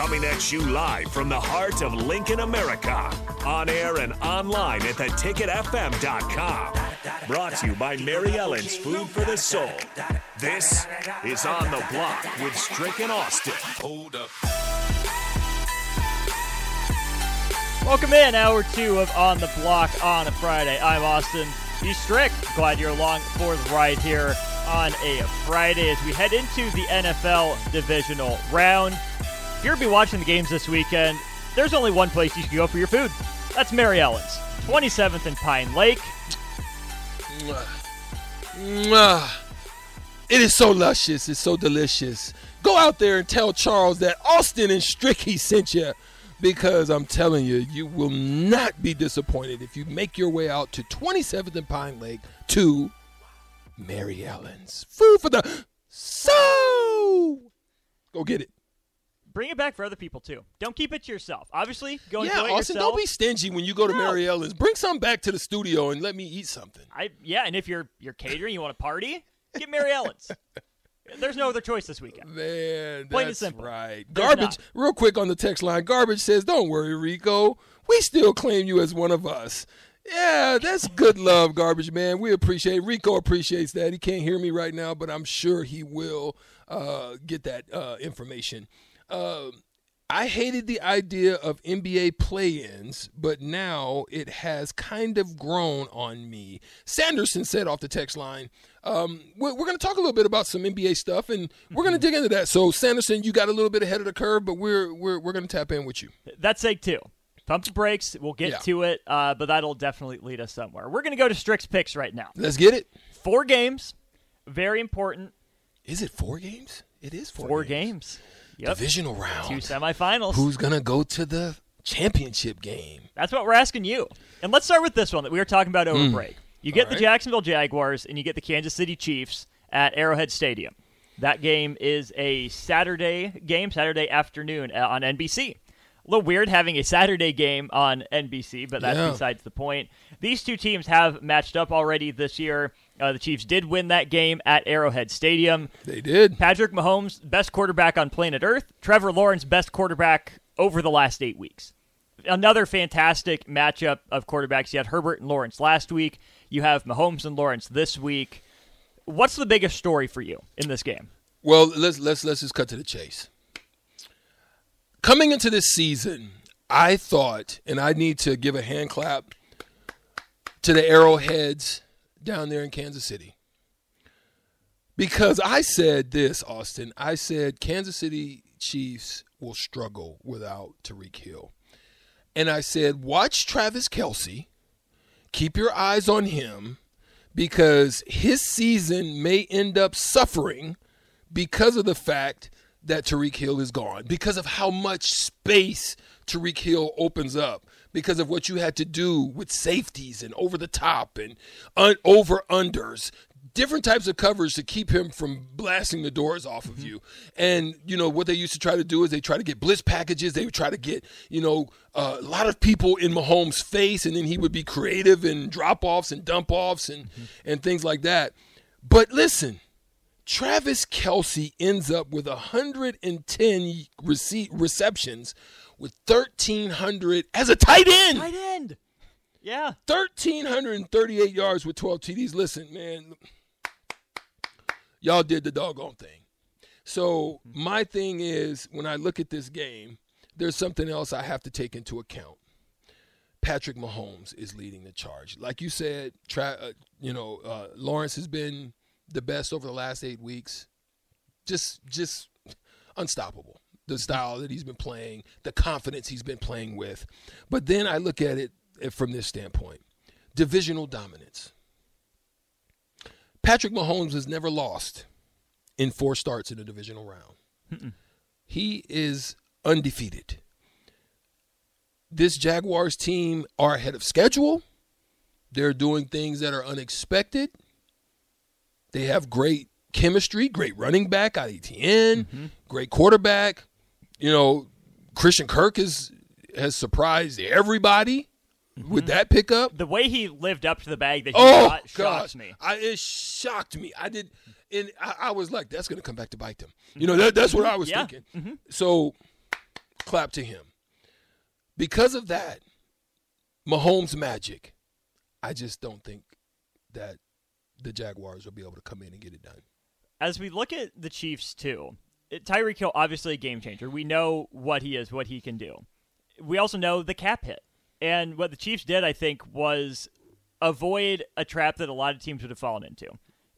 Coming at you live from the heart of Lincoln, America. On air and online at theticketfm.com. Brought to you by Mary Ellen's Food for the Soul. This is On the Block with Strick and Austin. Hold up. Welcome in, hour two of On the Block on a Friday. I'm Austin B. Strick. Glad you're along for the ride here on a Friday as we head into the NFL divisional round. If you're be watching the games this weekend, there's only one place you can go for your food. That's Mary Ellen's, 27th and Pine Lake. It is so luscious. It's so delicious. Go out there and tell Charles that Austin and Stricky sent you because I'm telling you, you will not be disappointed if you make your way out to 27th and Pine Lake to Mary Ellen's. Food for the soul. Go get it. Bring it back for other people too. Don't keep it to yourself. Obviously, go yeah, enjoy Austin, yourself. don't be stingy when you go to No. Mary Ellen's. Bring some back to the studio and let me eat something. I yeah, and if you're you're catering, you want to party, get Mary Ellen's. There's no other choice this weekend. Man, Plain and that's simple. right. There's Garbage, not. real quick on the text line. Garbage says, "Don't worry, Rico. We still claim you as one of us." Yeah, that's good love, Garbage Man. We appreciate. it. Rico appreciates that. He can't hear me right now, but I'm sure he will uh, get that uh, information. Um I hated the idea of NBA play-ins, but now it has kind of grown on me. Sanderson said off the text line, um, we're, we're going to talk a little bit about some NBA stuff, and we're going to dig into that. So, Sanderson, you got a little bit ahead of the curve, but we're we're we're going to tap in with you. That's sake two. Pump the brakes. We'll get Yeah. to it, uh, but that'll definitely lead us somewhere. We're going to go to Strick's picks right now. Let's get it. Four games, very important. Is it four games? It is four, Four games. Yep. Divisional round. Two semifinals. Who's going to go to the championship game? That's what we're asking you. And let's start with this one that we were talking about over Mm. break. You get All the. Jacksonville Jaguars and you get the Kansas City Chiefs at Arrowhead Stadium. That game is a Saturday game, Saturday afternoon uh, on NBC. A little weird having a Saturday game on NBC, but that's Yeah. besides the point. These two teams have matched up already this year. Uh, the Chiefs did win that game at Arrowhead Stadium. They did. Patrick Mahomes, best quarterback on planet Earth. Trevor Lawrence, best quarterback over the last eight weeks. Another fantastic matchup of quarterbacks. You had Herbert and Lawrence last week. You have Mahomes and Lawrence this week. What's the biggest story for you in this game? Well, let's let's let's just cut to the chase. Coming into this season, I thought, and I need to give a hand clap to the Arrowheads down there in Kansas City. Because I said this, Austin. I said Kansas City Chiefs will struggle without Tyreek Hill. And I said, watch Travis Kelce. Keep your eyes on him because his season may end up suffering because of the fact that Tyreek Hill is gone, because of how much space Tyreek Hill opens up, because of what you had to do with safeties and over the top and un- over unders, different types of covers to keep him from blasting the doors off of you. And you know what they used to try to do is they try to get blitz packages. They would try to get you know uh, a lot of people in Mahomes' face, and then he would be creative and drop offs and dump offs and and things like that. But listen. Travis Kelce ends up with 110 rece- receptions with 1,300 as a tight end. Tight end. Yeah. 1,338 yards with 12 TDs. Listen, man, y'all did the doggone thing. So, my thing is when I look at this game, there's something else I have to take into account. Patrick Mahomes is leading the charge. Like you said, tra- uh, you know, uh, Lawrence has been the best over the last eight weeks. Just, just unstoppable. The style that he's been playing, the confidence he's been playing with. But then I look at it uh, from this standpoint: divisional dominance. Patrick Mahomes has never lost in four starts in a divisional round. He is undefeated. This Jaguars team are ahead of schedule. They're doing things that are unexpected. They have great chemistry, great running back out of Etienne, great quarterback. You know, Christian Kirk is has surprised everybody with mm-hmm. that pickup. The way he lived up to the bag that he Oh got gosh, me. I, it shocked me. I did, and I, I was like, "That's going to come back to bite them." You know, mm-hmm. that, that's what I mm-hmm. was Yeah. thinking. So, clap to him. Because of that, Mahomes magic, I just don't think that the Jaguars will be able to come in and get it done. As we look at the Chiefs too, Tyreek Hill obviously a game changer. We know what he is, what he can do. We also know the cap hit, and what the Chiefs did, I think, was avoid a trap that a lot of teams would have fallen into.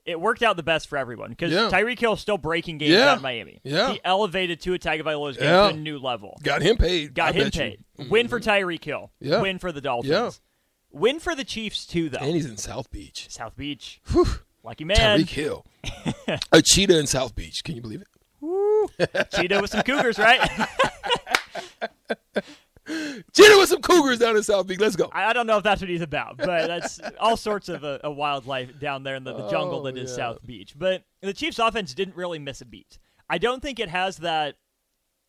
It worked out the best for everyone because Yeah. Tyreek Hill is still breaking games Yeah. out of Miami. Yeah. he elevated to Tua Tagovailoa's game Yeah. to a new level. Got him paid. Got I him you. paid. Mm-hmm. Win for Tyreek Hill. Yeah. Win for the Dolphins. Yeah. Win for the Chiefs too, though. And he's in South Beach. South Beach, Whew. lucky man. Tyreek Hill. a cheetah in South Beach. Can you believe it? Cheetah with some Cougars, right? Cheetah with some cougars down in South Beach. Let's go. I I don't know if that's what he's about, but that's all sorts of a, a wildlife down there in the, the jungle Oh, that is yeah. South Beach. But the Chiefs' offense didn't really miss a beat. I don't think it has that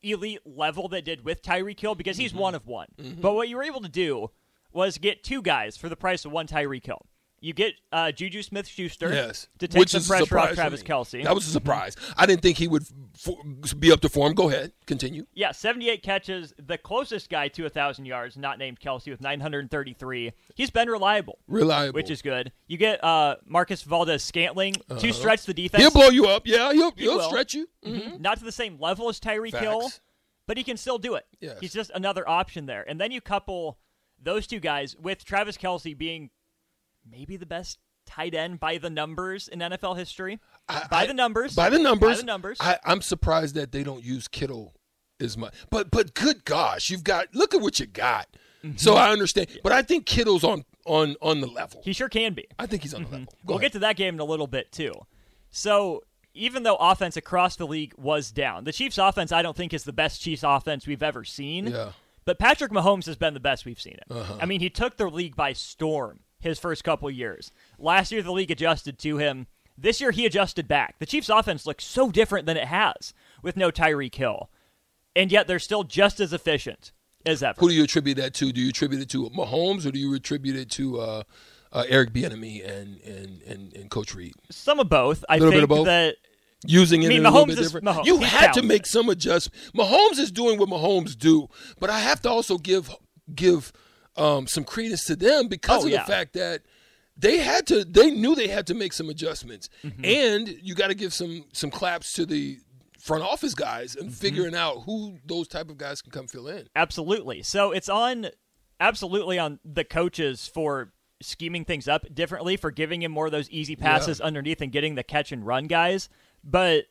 elite level that did with Tyreek Hill because Mm-hmm. he's one of one. But what you were able to do was get two guys for the price of one Tyreek Hill. You get uh, Juju Smith Schuster Yes. to take Which some pressure off Travis. Kelce. That was a surprise. I didn't think he would f- be up to form. Go ahead. Continue. Yeah, 78 catches. The closest guy to 1,000 yards, not named Kelce, with 933. He's been reliable. Reliable. which is good. You get uh, Marcus Valdez Scantling to stretch the defense. Uh-huh. He'll blow you up. Yeah, he'll, he'll will. stretch you. Mhm. Not to the same level as Tyreek Hill, but he can still do it. Yes. He's just another option there. And then you couple those two guys with Travis Kelce being maybe the best tight end by the numbers in NFL history. I- by I- the numbers. By the numbers. By the numbers. I, I'm surprised that they don't use Kittle as much. But but good gosh, you've got look at what you got. Mm-hmm. So I understand. But I think Kittle's on on on the level. he sure can be. I think he's on the level. Go Mm-hmm. We'll ahead. get to that game in a little bit too. So even though offense across the league was down, the Chiefs' offense I don't think is the best Chiefs' offense we've ever seen. Yeah. Uh-huh. But Patrick Mahomes has been the best we've seen it. I mean, he took the league by storm his first couple years. Last year, the league adjusted to him. This year, he adjusted back. The Chiefs' offense looks so different than it has with no Tyreek Hill, and yet they're still just as efficient as ever. Who do you attribute that to? Do you attribute it to Mahomes or do you attribute it to uh, uh, Eric Bieniemy and, and and and Coach Reid? Some of both. I Little bit think of both? that using it I mean, a little Mahomes bit is different. Mahomes. You He's had to make some adjustments. Mahomes is doing what Mahomes do, but I have to also give give um, some credence to them because Oh, of yeah. the fact that they had to. They knew they had to make some adjustments, Mm-hmm. and you got to give some some claps to the front office guys Mm-hmm. and figuring out who those type of guys can come fill in. Absolutely. So it's on absolutely on the coaches for scheming things up differently, for giving him more of those easy passes underneath and getting the catch and run guys. But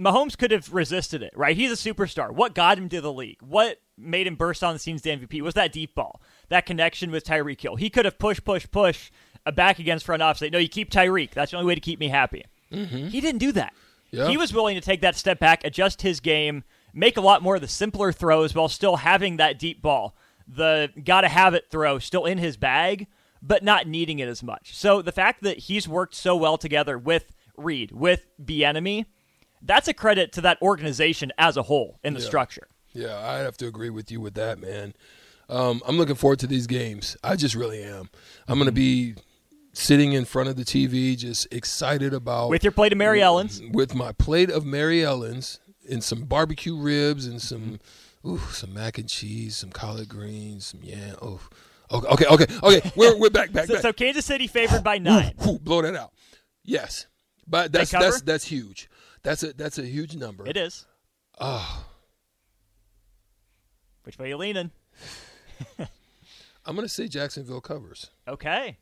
Mahomes could have resisted it, right? He's a superstar. What got him to the league? What made him burst on the scenes to MVP was that deep ball, that connection with Tyreek Hill. He could have push, push, push a back against front office. Say, no, you keep Tyreek. That's the only way to keep me happy. Mm-hmm. He didn't do that. Yeah. He was willing to take that step back, adjust his game, make a lot more of the simpler throws while still having that deep ball. The gotta have it throw still in his bag, but not needing it as much. So the fact that he's worked so well together with Reid, with Bieniemy, that's a credit to that organization as a whole in the structure. Yeah, I have to agree with you with that, man. Um, I'm looking forward to these games. I just really am. I'm going to be sitting in front of the TV, just excited about With your plate of Mary Ellen's, with my plate of Mary Ellen's and some barbecue ribs and some ooh, some mac and cheese, some collard greens, some yeah. Oh, okay, okay, okay, okay. We're we're back, back, so, back. so Kansas City favored by nine. Ooh, blow that out. Yes, but that's that's that's huge. That's a that's a huge number. It is. Oh, Which way you leaning? I'm going to say Jacksonville covers. Okay.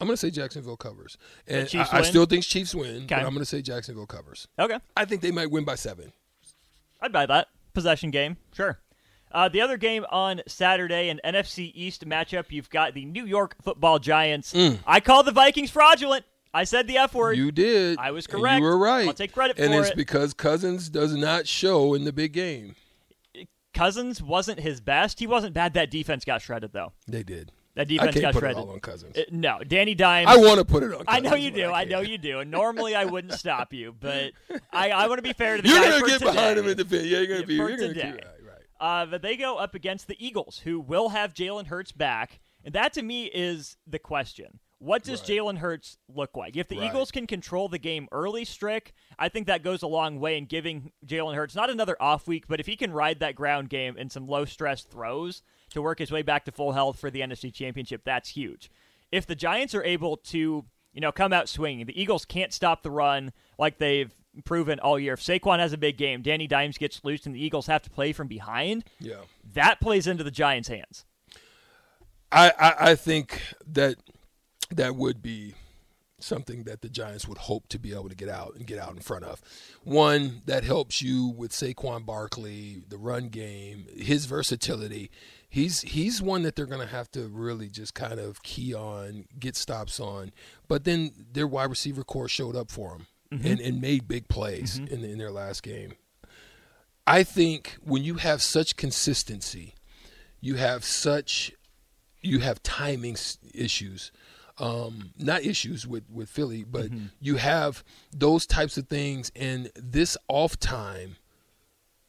I'm going to say Jacksonville covers, and I, I still think Chiefs win. Okay. But I'm going to say Jacksonville covers. Okay. I think they might win by seven. I'd buy that. Possession game. Sure. Uh, the other game on Saturday, an NFC East matchup, you've got the New York football Giants. I call the Vikings fraudulent. I said the F word. Mm. You did. I was and correct. You were right. I'll take credit and for it's because Cousins does not show in the big game. Cousins wasn't his best. He wasn't bad. That defense got shredded, though. They did. That I defense can't got put shredded. it all on Cousins. Uh, no, Danny Dimes. I want to put it on. I know you do. I, can't. know you do. And normally I wouldn't stop you, but I, I want to be fair to the You're guy gonna get today. behind him in the pit. Yeah, you're gonna be. for You're gonna keep right, right. Uh, but they go up against the Eagles, who will have Jalen Hurts back. And that to me is the question. What does Right. Jalen Hurts look like? If the Right. Eagles can control the game early, Strick, I think that goes a long way in giving Jalen Hurts not another off week, but if he can ride that ground game and some low stress throws to work his way back to full health for the NFC Championship, that's huge. If the Giants are able to, you know, come out swinging, the Eagles can't stop the run like they've proven all year. If Saquon has a big game, Danny Dimes gets loose, and the Eagles have to play from behind, Yeah. that plays into the Giants' hands. I, I, I think that that would be something that the Giants would hope to be able to get out and get out in front of. One that helps you with Saquon Barkley, the run game, his versatility. He's he's one that they're going to have to really just kind of key on, get stops on. But then their wide receiver core showed up for him mm-hmm. and, and made big plays mm-hmm. in, in their last game. I think when you have such consistency, you have such you have timing issues um, not issues with, with Philly, but you have those types of things. And this off time,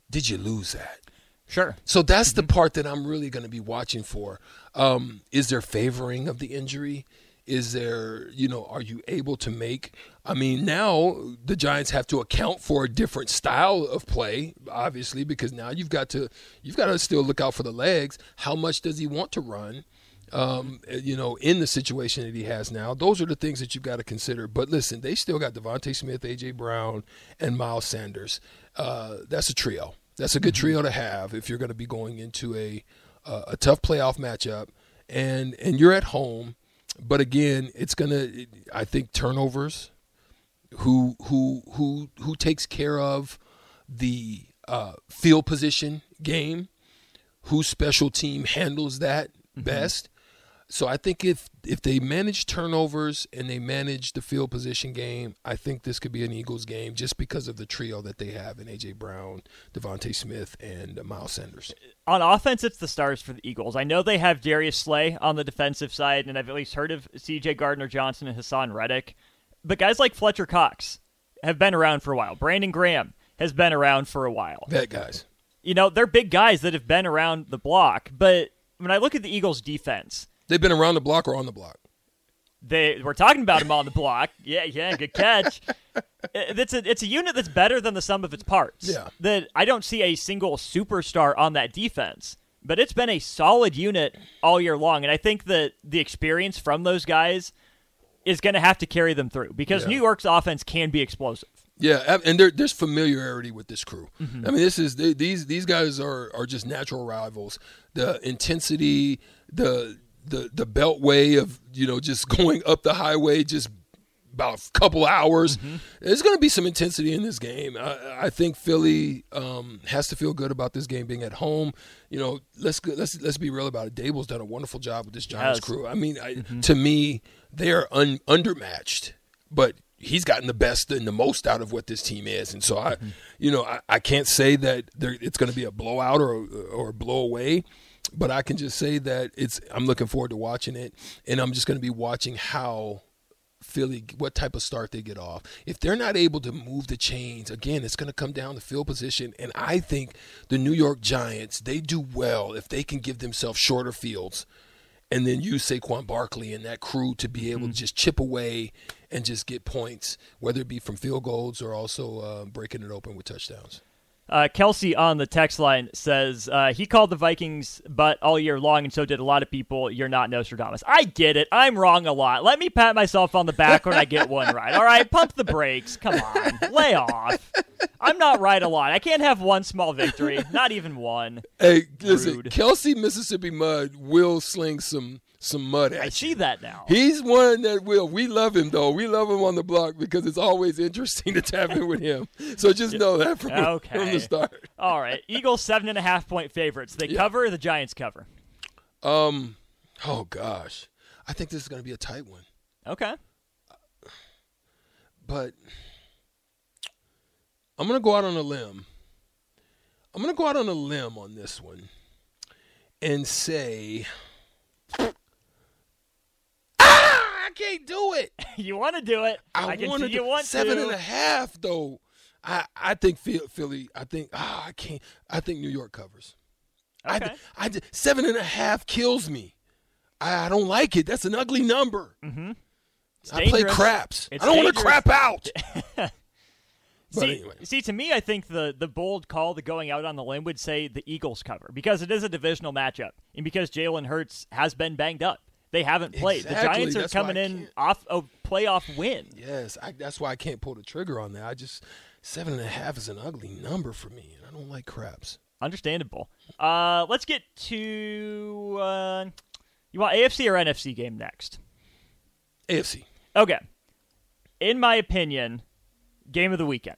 did you lose that? Sure. So that's the part that I'm really going to be watching for. Um, is there favoring of the injury? Is there, you know, are you able to make? I mean, now the Giants have to account for a different style of play, obviously, because now you've got to you've got to still look out for the legs. How much does he want to run? Um, you know, in the situation that he has now, those are the things that you've got to consider. But listen, they still got DeVonta Smith, AJ Brown, and Miles Sanders. Uh, that's a trio. That's a good trio to have if you're going to be going into a uh, a tough playoff matchup, and and you're at home. But again, it's gonna. I think turnovers. Who who who who takes care of the uh, field position game? Whose special team handles that best? So I think if if they manage turnovers and they manage the field position game, I think this could be an Eagles game just because of the trio that they have in AJ Brown, DeVonta Smith, and Miles Sanders. on offense, it's the stars for the Eagles. I know they have Darius Slay on the defensive side, and I've at least heard of C.J. Gardner Johnson and Haason Reddick. But guys like Fletcher Cox have been around for a while. Brandon Graham has been around for a while. Vet guys. You know, they're big guys that have been around the block. But when I look at the Eagles' defense, They've been around the block or on the block. they we're talking about them on the block. Yeah, yeah, good catch. Uh, it's a it's a unit that's better than the sum of its parts. Yeah. That I don't see a single superstar on that defense, but it's been a solid unit all year long, and I think that the experience from those guys is going to have to carry them through because Yeah. New York's offense can be explosive. Yeah, and there, there's familiarity with this crew. Mm-hmm. I mean, this is they, these these guys are are just natural rivals. The intensity, the the the beltway of you know just going up the highway, just about a couple hours. Mm-hmm. There's going to be some intensity in this game. I, I think Philly um, has to feel good about this game being at home. You know, let's let's let's be real about it. Daboll's done a wonderful job with this Giants Has. crew. I mean, I, mm-hmm. to me, they are un, undermatched, but he's gotten the best and the most out of what this team is. And so I, mm-hmm. you know, I, I can't say that there, it's going to be a blowout or or a blow away, but I can just say that it's. I'm looking forward to watching it, and I'm just going to be watching how Philly, what type of start they get off. If they're not able to move the chains, again, it's going to come down to field position. And I think the New York Giants, they do well if they can give themselves shorter fields and then use Saquon Barkley and that crew to be able to just chip away and just get points, whether it be from field goals or also uh, breaking it open with touchdowns. Uh, Kelsey on the text line says uh, he called the Vikings but all year long, and so did a lot of people. You're not Nostradamus. I get it. I'm wrong a lot. Let me pat myself on the back when I get one right. All right, pump the brakes. Come on, lay off. I'm not right a lot. I can't have one small victory, not even one. Hey, listen, Rude. Kelsey, Mississippi Mud will sling some some mud at I you. see that now. He's one that will. We love him though. We love him on the block because it's always interesting to tap in with him. So just know that from, from the start. All right, Eagles seven and a half point favorites. They Yeah. cover. The Giants cover. Um, oh gosh, I think this is going to be a tight one. Okay. But I'm going to go out on a limb. I'm going to go out on a limb on this one and say, ah, I can't do it. you want to do it? I, can wanted see you want seven to. and a half though. I I think Philly. I think ah, I can't. I think New York covers. Okay. I seven and a half kills me. I, I don't like it. That's an ugly number. Mm-hmm. I play craps. It's I don't want to crap out. But see, anyway. see, to me, I think the the bold call to going out on the limb would say the Eagles cover because it is a divisional matchup, and because Jalen Hurts has been banged up. They haven't played. Exactly. The Giants are That's coming in off a playoff win. Yes, I, that's why I can't pull the trigger on that. I just seven and a half is an ugly number for me, and I don't like craps. Understandable. Uh, let's get to uh, you want AFC or NFC game next. AFC. Okay. In my opinion, game of the weekend.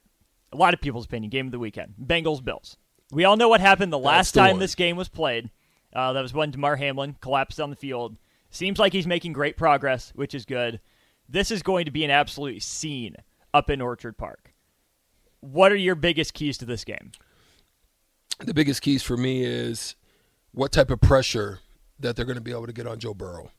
A lot of people's opinion, game of the weekend. Bengals Bills. We all know what happened the last the time one. this game was played. Uh, that was when Damar Hamlin collapsed on the field. Seems like he's making great progress, which is good. This is going to be an absolute scene up in Orchard Park. What are your biggest keys to this game? The biggest keys for me is what type of pressure that they're going to be able to get on Joe Burrow.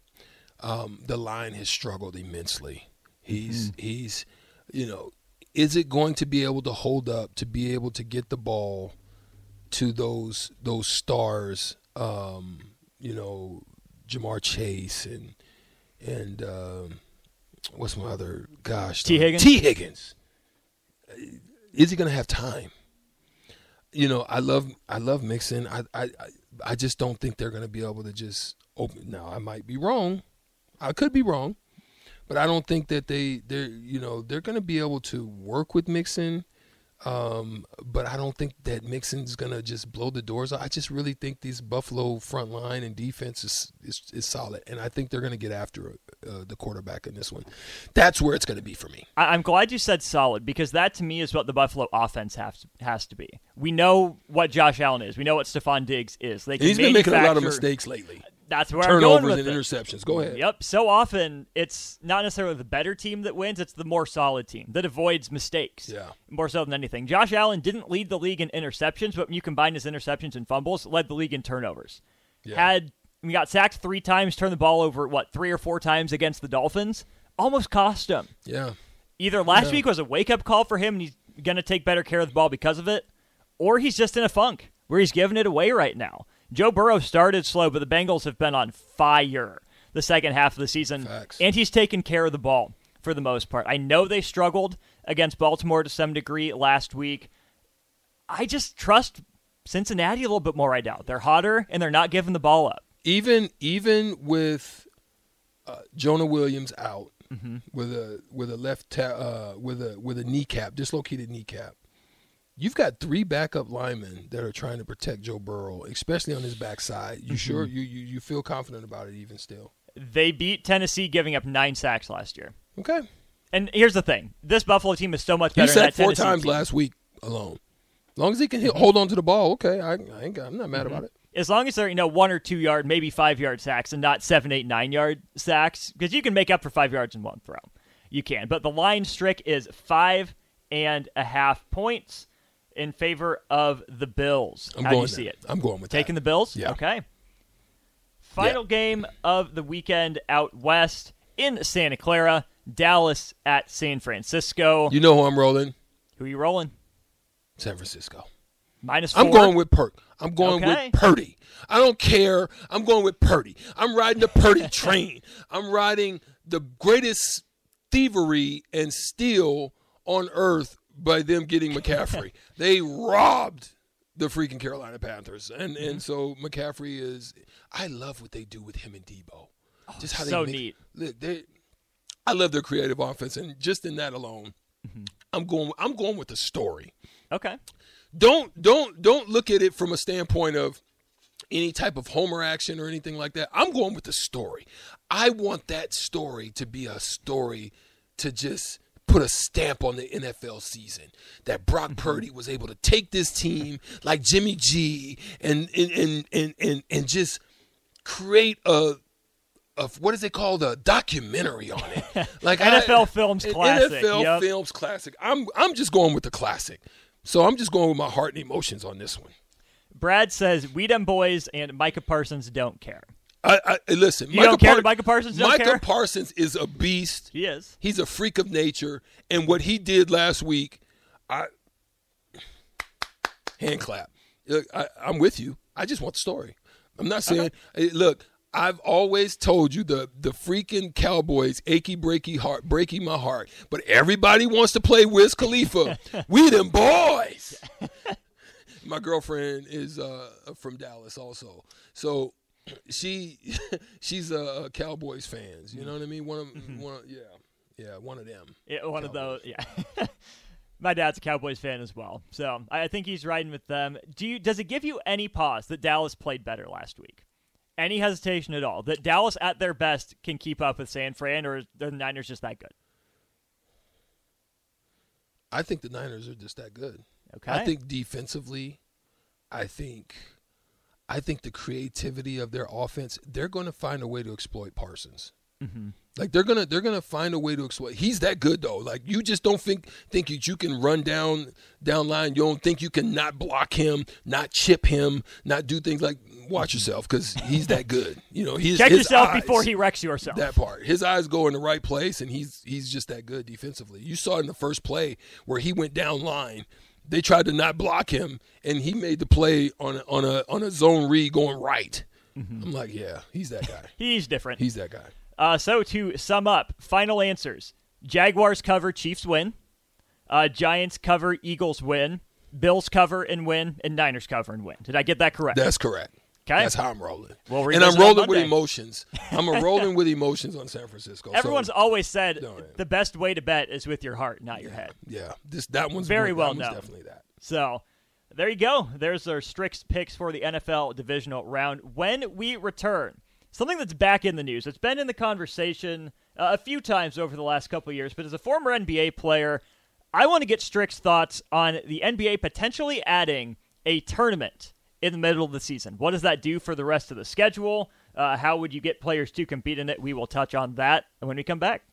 Um, the line has struggled immensely. He's he's, you know, is it going to be able to hold up to be able to get the ball to those those stars? Um, you know, Ja'Marr Chase and and um, what's my other gosh T. Higgins? T Higgins. Is he going to have time? You know, I love I love Mixon. I I I- I just don't think they're going to be able to just open. Now I might be wrong. I could be wrong, but I don't think that they they're you know they're going to be able to work with Mixon. Um, but I don't think that Mixon's gonna just blow the doors. out. I just really think these Buffalo front line and defense is is, is solid, and I think they're gonna get after uh, the quarterback in this one. That's where it's gonna be for me. I'm glad you said solid because that to me is what the Buffalo offense has has to be. We know what Josh Allen is. We know what Stefon Diggs is. They can he's been making a lot of mistakes lately. That's where I'm going Turnovers and it. interceptions. Go ahead. Yep. So often it's not necessarily the better team that wins; it's the more solid team that avoids mistakes. Yeah. More so than anything. Josh Allen didn't lead the league in interceptions, but when you combine his interceptions and fumbles, led the league in turnovers. Yeah. Had we got sacked three times, turned the ball over what three or four times against the Dolphins, almost cost him. Yeah. Either last Yeah. week was a wake up call for him and he's going to take better care of the ball because of it, or he's just in a funk where he's giving it away right now. Joe Burrow started slow, but the Bengals have been on fire the second half of the season, Facts. and he's taken care of the ball for the most part. I know they struggled against Baltimore to some degree last week. I just trust Cincinnati a little bit more right now. They're hotter and they're not giving the ball up. Even even with uh, Jonah Williams out Mm-hmm. with a with a left ta- uh, with a with a kneecap dislocated kneecap, you've got three backup linemen that are trying to protect Joe Burrow, especially on his backside. Mm-hmm. You sure you, you you feel confident about it even still? They beat Tennessee, giving up nine sacks last year. Okay. And here's the thing: this Buffalo team is so much better. than said four Tennessee times team. last week alone. As long as he can hit, hold on to the ball, okay. I, I ain't, I'm not mad Mm-hmm. about it. as long as they're you know one or two yard, maybe five yard sacks, and not seven, eight, nine yard sacks, because you can make up for five yards in one throw. You can, but the line strick is five and a half points in favor of the Bills. I'm How going do you see it? I'm going with Taking that. the Bills. Yeah. Okay. Final game of the weekend out west in Santa Clara, Dallas at San Francisco. You know who I'm rolling? Who are you rolling? San Francisco. Minus four. I'm going with Perk. I'm going Okay. with Purdy. I don't care. I'm going with Purdy. I'm riding the Purdy train. I'm riding the greatest thievery and steal on earth by them getting McCaffrey. they robbed the freaking Carolina Panthers, and Mm-hmm. and so McCaffrey is. I love what they do with him and Deebo. Just how they Oh, so make- neat. Look, they, I love their creative offense, and just in that alone, Mm-hmm. I'm going. I'm going with the story Okay. don't don't don't look at it from a standpoint of any type of homer action or anything like that. I'm going with the story. I want that story to be a story to just put a stamp on the NFL season. That Brock mm-hmm. Purdy was able to take this team like Jimmy G and and and and and, and just create a of what is it called a documentary on it like NFL Films classic, NFL yep. films classic I'm I'm just going with the classic so I'm just going with my heart and emotions on this one Brad says we them boys and Micah Parsons don't care. I, I listen You don't care that Micah Parsons Micah care? Parsons is a beast He is. he's a freak of nature and what he did last week I hand clap Look, I, I'm with you I just want the story I'm not saying hey, look I've always told you the the freaking Cowboys achy breaky heart breaking my heart. But everybody wants to play Wiz Khalifa. we them boys. my girlfriend is uh, from Dallas also. So she she's a, Cowboys fans. You know what I mean? One of mm-hmm. one of, yeah. Yeah, one of them. Yeah, one Cowboys. of those. Yeah. My dad's a Cowboys fan as well, so I think he's riding with them. Do you? Does it give you any pause that Dallas played better last week? Any hesitation at all that Dallas at their best can keep up with San Fran, or the Niners just that good? I think the Niners are just that good. Okay. I think defensively, I think, I think the creativity of their offense, they're going to find a way to exploit Parsons. Mm-hmm. Like they're gonna they're gonna find a way to exploit. He's that good though. Like you just don't think think that you can run down down line. You don't think you can not block him, not chip him, not do things like watch yourself because he's that good. You know, he's check yourself eyes, before he wrecks yourself. That part, his eyes go in the right place, and he's he's just that good defensively. You saw in the first play where he went down line. They tried to not block him, and he made the play on a, on a on a zone read going right. Mm-hmm. I'm like, yeah, he's that guy. he's different. He's that guy. Uh, so to sum up, final answers: Jaguars cover, Chiefs win. Uh, Giants cover, Eagles win. Bills cover and win, and Niners cover and win. Did I get that correct? That's correct. Okay. That's how I'm rolling. Well, and I'm rolling with emotions. I'm rolling with emotions on San Francisco. Everyone's so, always said no, the best way to bet is with your heart, not yeah, your head. Yeah, this that one's very well known. Definitely that. So there you go. There's our Strick's picks for the NFL divisional round. When we return, something that's back in the news. It's been in the conversation uh, a few times over the last couple years, but as a former NBA player, I want to get Strick's thoughts on the NBA potentially adding a tournament in the middle of the season. What does that do for the rest of the schedule? Uh, how would you get players to compete in it? We will touch on that when we come back.